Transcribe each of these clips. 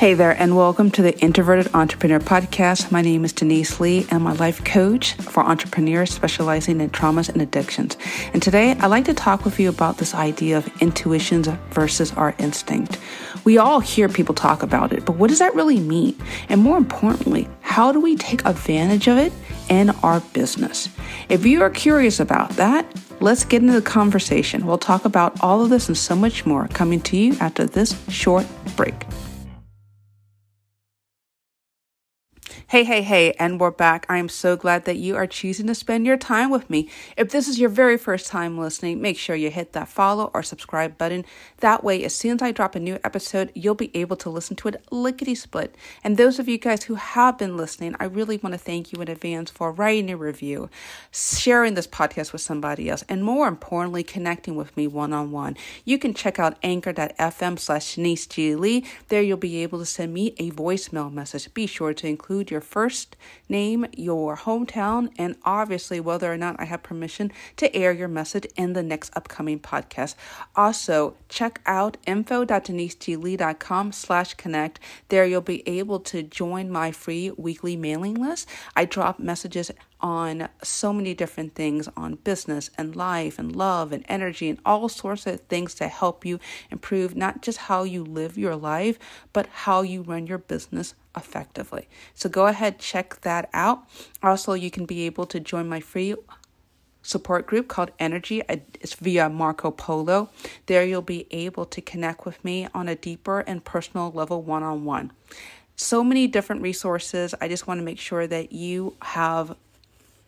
Hey there, and welcome to the Introverted Entrepreneur Podcast. My name is Denise Lee, and I'm a life coach for entrepreneurs specializing in traumas and addictions. And today, I'd like to talk with you about this idea of intuitions versus our instinct. We all hear people talk about it, but what does that really mean? And more importantly, how do we take advantage of it in our business? If you are curious about that, let's get into the conversation. We'll talk about all of this and so much more coming to you after this short break. Hey, hey, hey, and we're back. I am so glad that you are choosing to spend your time with me. If this is your very first time listening, make sure you hit that follow or subscribe button. That way, as soon as I drop a new episode, you'll be able to listen to it lickety split. And those of you guys who have been listening, I really want to thank you in advance for writing a review, sharing this podcast with somebody else, and more importantly, connecting with me one on one. You can check out anchor.fm slash. Lee. There you'll be able to send me a voicemail message. Be sure to include your your first name, your hometown, and obviously whether or not I have permission to air your message in the next upcoming podcast. Also, check out info.deniseglee.com slash connect. There you'll be able to join my free weekly mailing list. I drop messages on so many different things on business and life and love and energy and all sorts of things to help you improve not just how you live your life, but how you run your business effectively. So go ahead, check that out. Also, you can be able to join my free support group called Energy. It's via Marco Polo. There you'll be able to connect with me on a deeper and personal level one on one. So many different resources. I just want to make sure that you have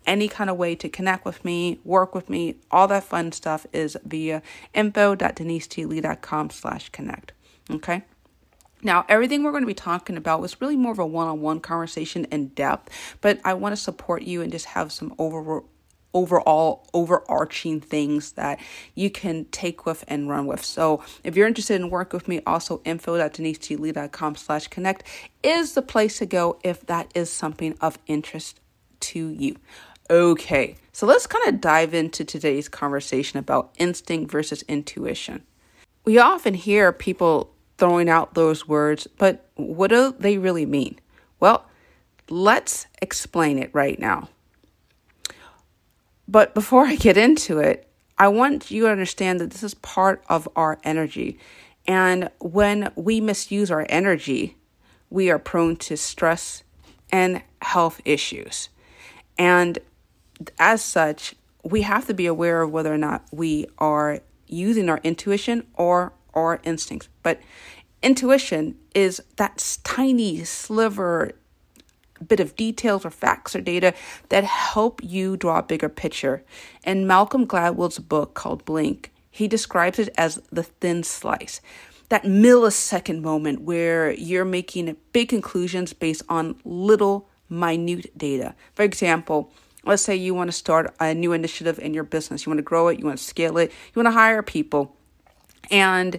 any kind of way to connect with me, work with me, all that fun stuff is via info.deniseglee.com slash connect. Okay. Now, everything we're going to be talking about was really more of a one on one conversation in depth, but I want to support you and just have some over, overall overarching things that you can take with and run with. So if you're interested in work with me, also info.deniseglee.com slash connect is the place to go if that is something of interest to you. Okay, so let's kind of dive into today's conversation about instinct versus intuition. We often hear people throwing out those words, but what do they really mean? Well, let's explain it right now. But before I get into it, I want you to understand that this is part of our energy. And when we misuse our energy, we are prone to stress and health issues. And as such, we have to be aware of whether or not we are using our intuition or our instincts. But intuition is that tiny sliver bit of details or facts or data that help you draw a bigger picture. In Malcolm Gladwell's book called Blink, he describes it as the thin slice. That millisecond moment where you're making big conclusions based on little minute data. For example, let's say you want to start a new initiative in your business, you want to grow it, you want to scale it, you want to hire people, and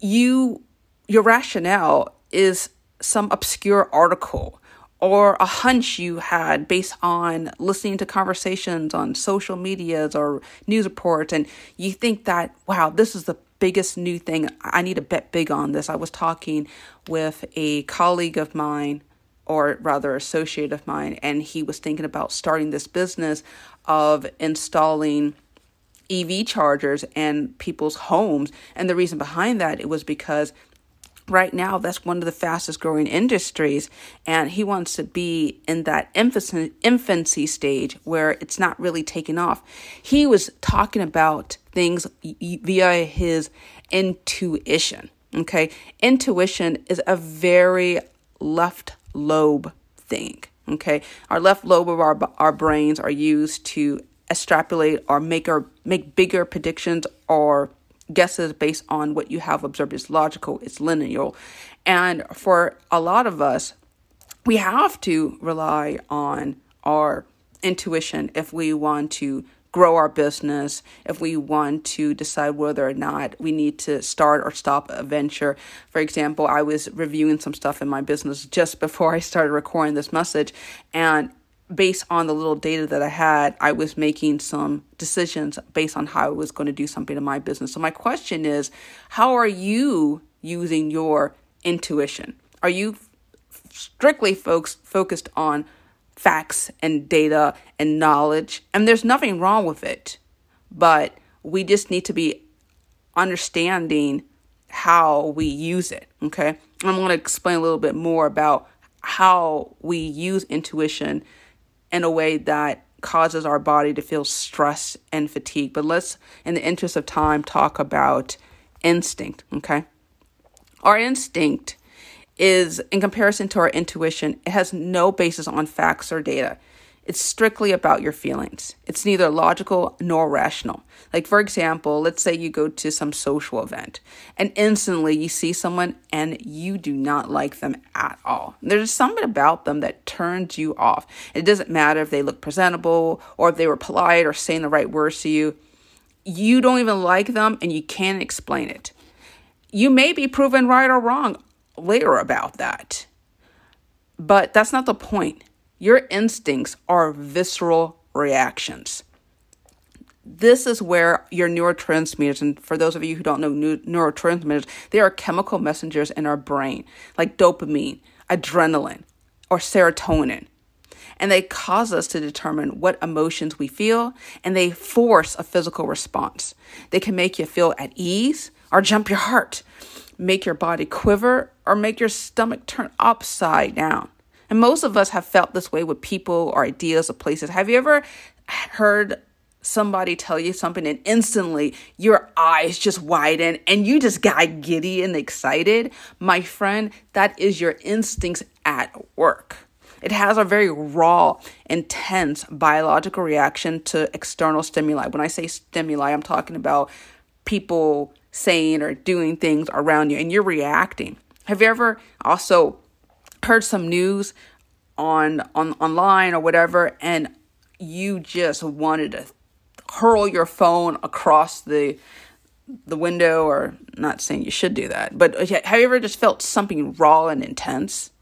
you your rationale is some obscure article or a hunch you had based on listening to conversations on social medias or news reports and you think that wow this is the biggest new thing. I need to bet big on this. I was talking with a colleague of mine or rather associate of mine and he was thinking about starting this business of installing EV chargers in people's homes. And the reason behind that it was because right now that's one of the fastest growing industries and he wants to be in that infancy, stage where it's not really taking off. He was talking about things via his intuition okay? Intuition is a very left lobe thing. Okay, our left lobe of our our brains are used to extrapolate or make or make bigger predictions or guesses based on what you have observed. It's logical, it's linear, and for a lot of us, we have to rely on our intuition if we want to grow our business, if we want to decide whether or not we need to start or stop a venture. For example, I was reviewing some stuff in my business just before I started recording this message, and based on the little data that I had, I was making some decisions based on how I was going to do something in my business. So, my question is how are you using your intuition? Are you strictly folks focused on facts and data and knowledge? And there's nothing wrong with it. But we just need to be understanding how we use it. Okay. I'm going to explain a little bit more about how we use intuition in a way that causes our body to feel stress and fatigue. But let's, in the interest of time, talk about instinct. Okay. Our instinct is, in comparison to our intuition, it has no basis on facts or data. It's strictly about your feelings. It's neither logical nor rational. Like, for example, let's say you go to some social event and instantly you see someone and you do not like them at all. There's something about them that turns you off. It doesn't matter if they look presentable or if they were polite or saying the right words to you. You don't even like them and you can't explain it. You may be proven right or wrong later about that. But that's not the point. Your instincts are visceral reactions. This is where your neurotransmitters, and for those of you who don't know neurotransmitters, they are chemical messengers in our brain, like dopamine, adrenaline, or serotonin. And they cause us to determine what emotions we feel, and they force a physical response. They can make you feel at ease or jump your heart, make your body quiver, or make your stomach turn upside down. And most of us have felt this way with people or ideas or places. Have you ever heard somebody tell you something and instantly your eyes just widen and you just got giddy and excited? My friend, that is your instincts at work. It has a very raw, intense biological reaction to external stimuli. When I say stimuli, I'm talking about people saying or doing things around you and you're reacting. Have you ever also heard some news on on online or whatever and you just wanted to hurl your phone across the the window? Or not saying you should do that but uh, have you ever just felt something raw and intense?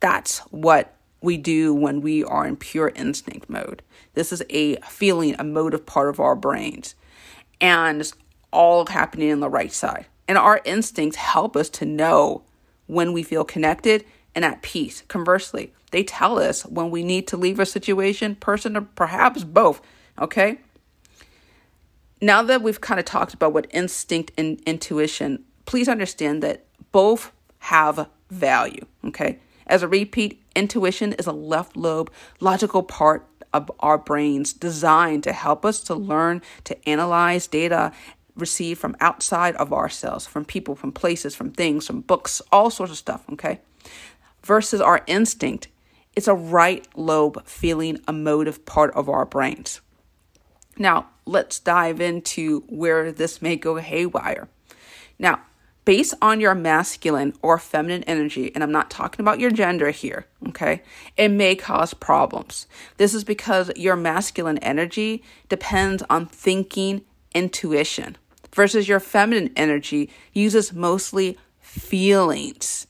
That's what we do when we are in pure instinct mode. This is a feeling a motive part of our brains. And all happening in the right side and our instincts help us to know when we feel connected and at peace. Conversely, they tell us when we need to leave a situation, person, or perhaps both. Okay? Now that we've kind of talked about what instinct and intuition, please understand that both have value. Okay? As a repeat, intuition is a left lobe logical part of our brains designed to help us to learn to analyze data received from outside of ourselves, from people, from places, from things, from books, all sorts of stuff, okay? versus our instinct. It's a right lobe feeling emotive part of our brains. Now, let's dive into where this may go haywire. Now, based on your masculine or feminine energy, and I'm not talking about your gender here, okay, it may cause problems. This is because your masculine energy depends on thinking intuition versus your feminine energy uses mostly feelings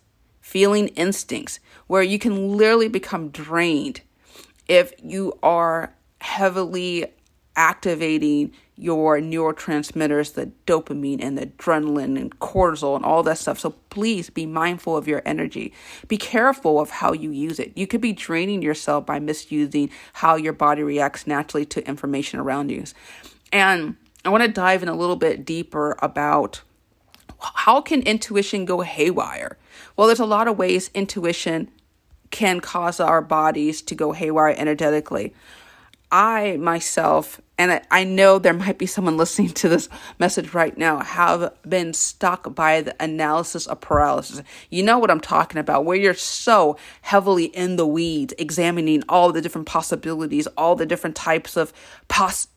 feeling instincts, where you can literally become drained if you are heavily activating your neurotransmitters, the dopamine and the adrenaline and cortisol and all that stuff. So please be mindful of your energy. Be careful of how you use it. You could be draining yourself by misusing how your body reacts naturally to information around you. And I want to dive in a little bit deeper about how can intuition go haywire? Well, there's a lot of ways intuition can cause our bodies to go haywire energetically. I myself, and I know there might be someone listening to this message right now, have been stuck by the analysis of paralysis. You know what I'm talking about, where you're so heavily in the weeds, examining all the different possibilities, all the different types of pos-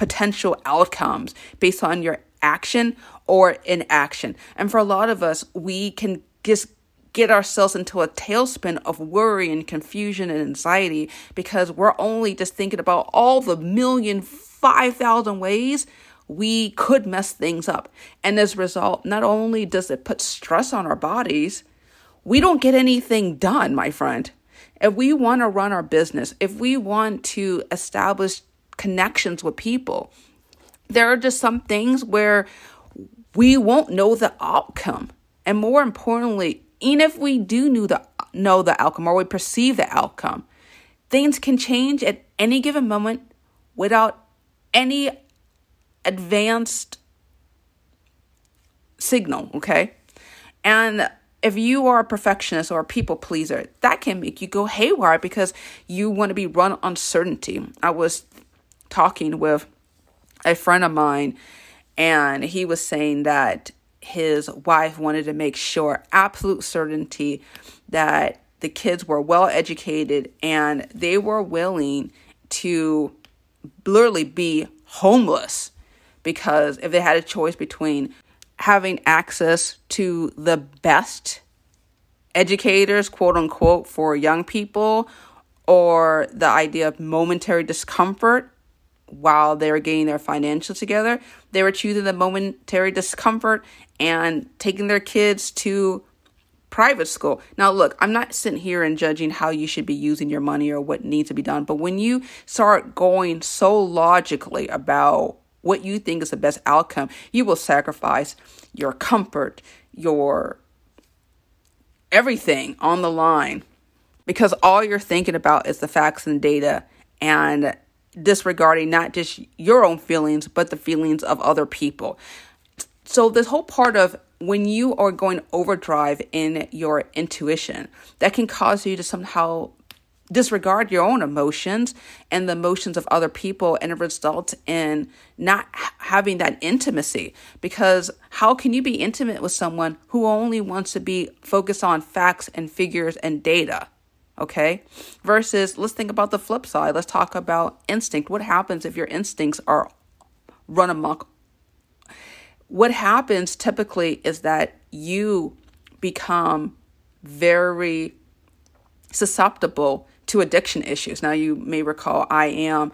potential outcomes based on your action or inaction. And for a lot of us, we can just get ourselves into a tailspin of worry and confusion and anxiety because we're only just thinking about all the million, five thousand ways we could mess things up. And as a result, not only does it put stress on our bodies, we don't get anything done, my friend. If we want to run our business, if we want to establish connections with people, there are just some things where we won't know the outcome. And more importantly, even if we do know the, know the outcome or we perceive the outcome, things can change at any given moment without any advanced signal, okay? And if you are a perfectionist or a people pleaser, that can make you go haywire because you want to be run on certainty. I was talking with a friend of mine, and he was saying that his wife wanted to make sure, absolute certainty, that the kids were well educated and they were willing to literally be homeless because if they had a choice between having access to the best educators, quote unquote, for young people, or the idea of momentary discomfort while they were getting their financials together, they were choosing the momentary discomfort and taking their kids to private school. Now, look, I'm not sitting here and judging how you should be using your money or what needs to be done, but when you start going so logically about what you think is the best outcome, you will sacrifice your comfort, your everything on the line because all you're thinking about is the facts and data and disregarding not just your own feelings, but the feelings of other people. So, this whole part of when you are going overdrive in your intuition, that can cause you to somehow disregard your own emotions and the emotions of other people and it results in not having that intimacy because how can you be intimate with someone who only wants to be focused on facts and figures and data okay? Versus let's think about the flip side. Let's talk about instinct. What happens if your instincts are run amok? What happens typically is that you become very susceptible to addiction issues. Now, you may recall I am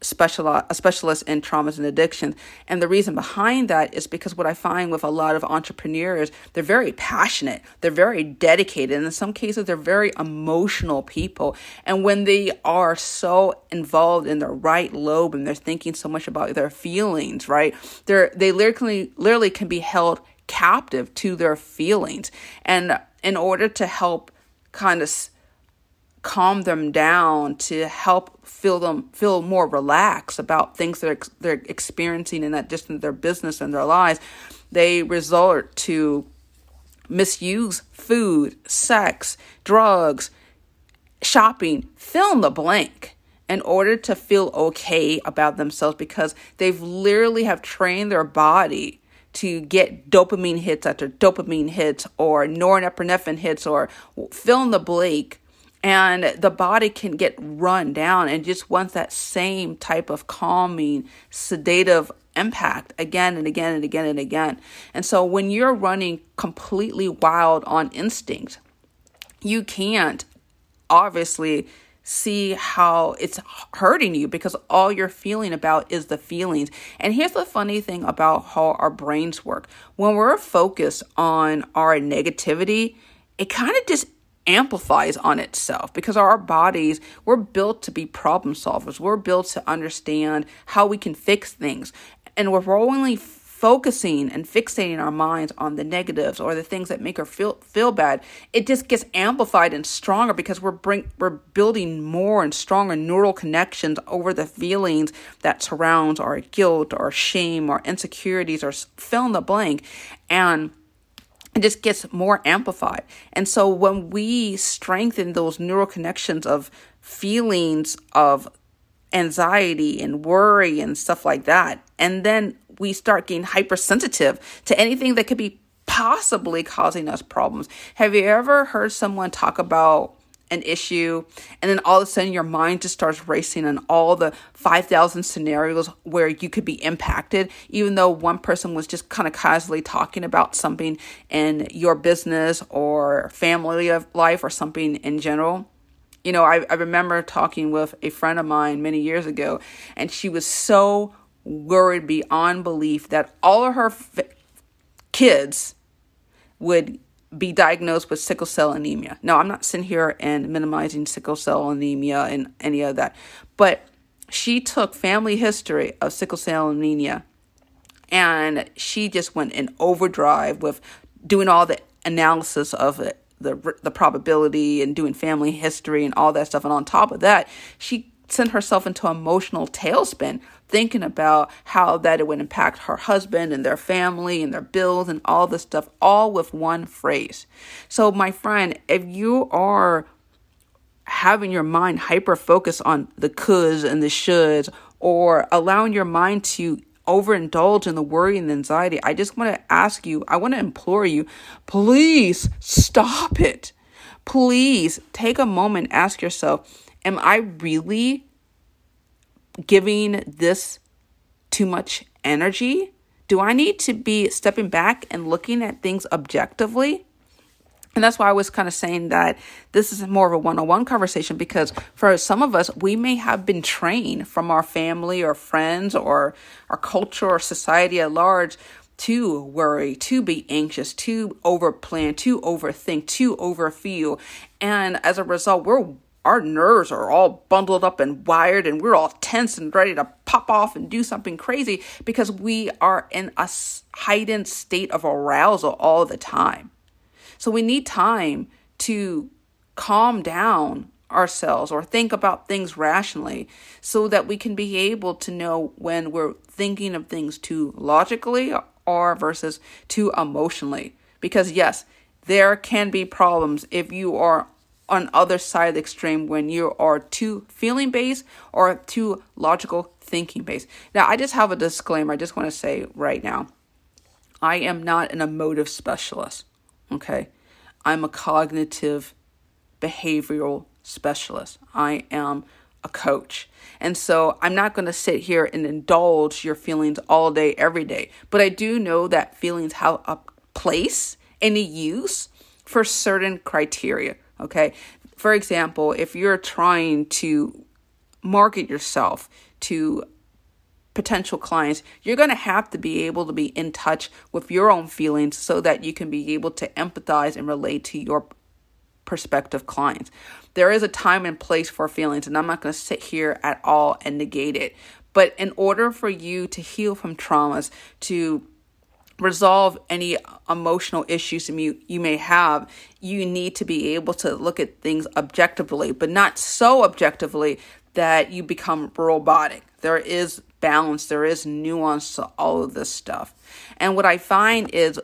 special a specialist in traumas and addictions. And the reason behind that is because what i find with a lot of entrepreneurs they're very passionate they're very dedicated and in some cases they're very emotional people. And when they are so involved in their right lobe and they're thinking so much about their feelings right they're they literally literally can be held captive to their feelings. And in order to help kind of calm them down to help feel them feel more relaxed about things that they're, they're experiencing in that just in their business and their lives. They resort to misuse food sex drugs shopping fill in the blank in order to feel okay about themselves because they've literally have trained their body to get dopamine hits after dopamine hits or norepinephrine hits or fill in the blank and the body can get run down and just wants that same type of calming sedative impact again and again and again and again and so when you're running completely wild on instinct you can't obviously see how it's hurting you because all you're feeling about is the feelings. And here's the funny thing about how our brains work. When we're focused on our negativity, it kind of just amplifies on itself because our bodies we're built to be problem solvers. We're built to understand how we can fix things. And we're only focusing and fixating our minds on the negatives or the things that make her feel feel bad. It just gets amplified and stronger because we're bring, we're building more and stronger neural connections over the feelings that surrounds our guilt or shame or insecurities or fill in the blank. And it just gets more amplified. And so when we strengthen those neural connections of feelings of anxiety and worry and stuff like that, and then we start getting hypersensitive to anything that could be possibly causing us problems. Have you ever heard someone talk about an issue and then all of a sudden your mind just starts racing on all the 5000 scenarios where you could be impacted even though one person was just kind of casually talking about something in your business or family of life or something in general. You know I, I remember talking with a friend of mine many years ago and she was so worried beyond belief that all of her f- kids would be diagnosed with sickle cell anemia. Now, I'm not sitting here and minimizing sickle cell anemia and any of that, but she took family history of sickle cell anemia and she just went in overdrive with doing all the analysis of it the the probability and doing family history and all that stuff. And on top of that, she sent herself into an emotional tailspin thinking about how that it would impact her husband and their family and their bills and all this stuff all with one phrase. So my friend, if you are having your mind hyper focus on the coulds and the shoulds or allowing your mind to overindulge in the worry and the anxiety, I just want to ask you, I want to implore you, please stop it. Please take a moment, ask yourself, am I really giving this too much energy? Do I need to be stepping back and looking at things objectively? And that's why I was kind of saying that this is more of a one on one conversation because for some of us, we may have been trained from our family or friends or our culture or society at large to worry, to be anxious, to overplan, to overthink, to overfeel. And as a result, we're our nerves are all bundled up and wired and we're all tense and ready to pop off and do something crazy because we are in a heightened state of arousal all the time. So we need time to calm down ourselves or think about things rationally so that we can be able to know when we're thinking of things too logically or versus too emotionally. Because yes, there can be problems if you are on other side of the extreme when you are too feeling based or too logical thinking based. Now, I just have a disclaimer. I just want to say right now, I am not an emotive specialist. Okay, I'm a cognitive behavioral specialist. I am a coach. And so I'm not going to sit here and indulge your feelings all day, every day. But I do know that feelings have a place and a use for certain criteria. Okay. For example, if you're trying to market yourself to potential clients, you're going to have to be able to be in touch with your own feelings so that you can be able to empathize and relate to your prospective clients. There is a time and place for feelings, and I'm not going to sit here at all and negate it. But in order for you to heal from traumas, to resolve any emotional issues you, you may have, you need to be able to look at things objectively, but not so objectively that you become robotic. There is balance, there is nuance to all of this stuff. And what I find is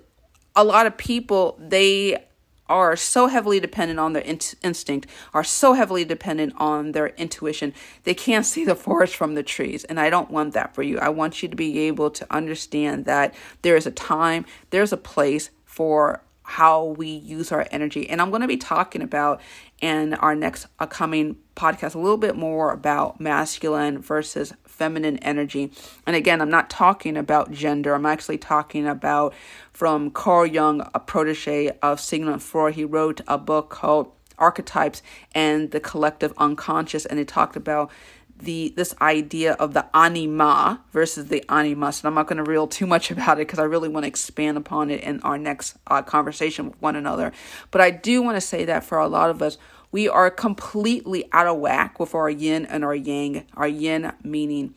a lot of people, they are so heavily dependent on their in- instinct, are so heavily dependent on their intuition, they can't see the forest from the trees. And I don't want that for you. I want you to be able to understand that there is a time, there's a place for how we use our energy. And I'm going to be talking about in our next upcoming podcast a little bit more about masculine versus feminine energy. And again, I'm not talking about gender. I'm actually talking about from Carl Jung, a protege of Sigmund Freud. He wrote a book called Archetypes and the Collective Unconscious, and he talked about the this idea of the anima versus the animus. And I'm not going to reel too much about it because I really want to expand upon it in our next uh, conversation with one another. But I do want to say that for a lot of us, we are completely out of whack with our yin and our yang. Our yin meaning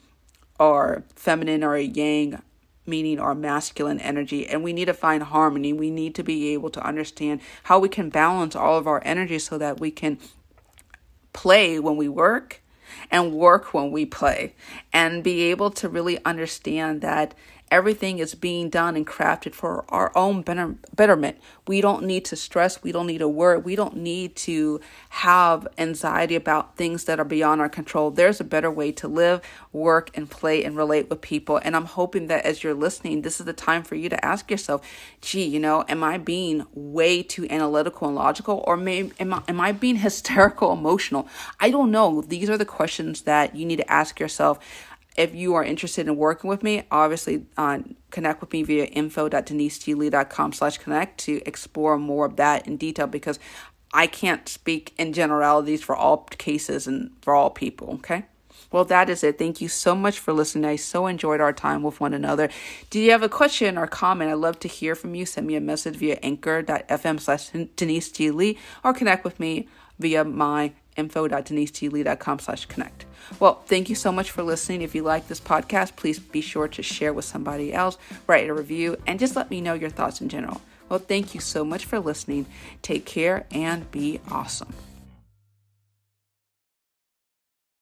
our feminine our yang meaning our masculine energy and we need to find harmony we need to be able to understand how we can balance all of our energy so that we can play when we work and work when we play and be able to really understand that everything is being done and crafted for our own better, betterment. We don't need to stress. We don't need to worry. We don't need to have anxiety about things that are beyond our control. There's a better way to live, work, and play and relate with people. And I'm hoping that as you're listening, this is the time for you to ask yourself, gee, you know, am I being way too analytical and logical? Or may, am, I, am I being hysterical, emotional? I don't know. These are the questions that you need to ask yourself if you are interested in working with me, obviously uh, connect with me via info.deniseglee.com slash connect to explore more of that in detail because I can't speak in generalities for all cases and for all people, okay? Well, that is it. Thank you so much for listening. I so enjoyed our time with one another. Do you have a question or comment? I'd love to hear from you. Send me a message via anchor.fm slash Denise G. Lee or connect with me via my info.deniseglee.com slash connect. Well, thank you so much for listening. If you like this podcast, please be sure to share with somebody else, write a review, and just let me know your thoughts in general. Well, thank you so much for listening. Take care and be awesome.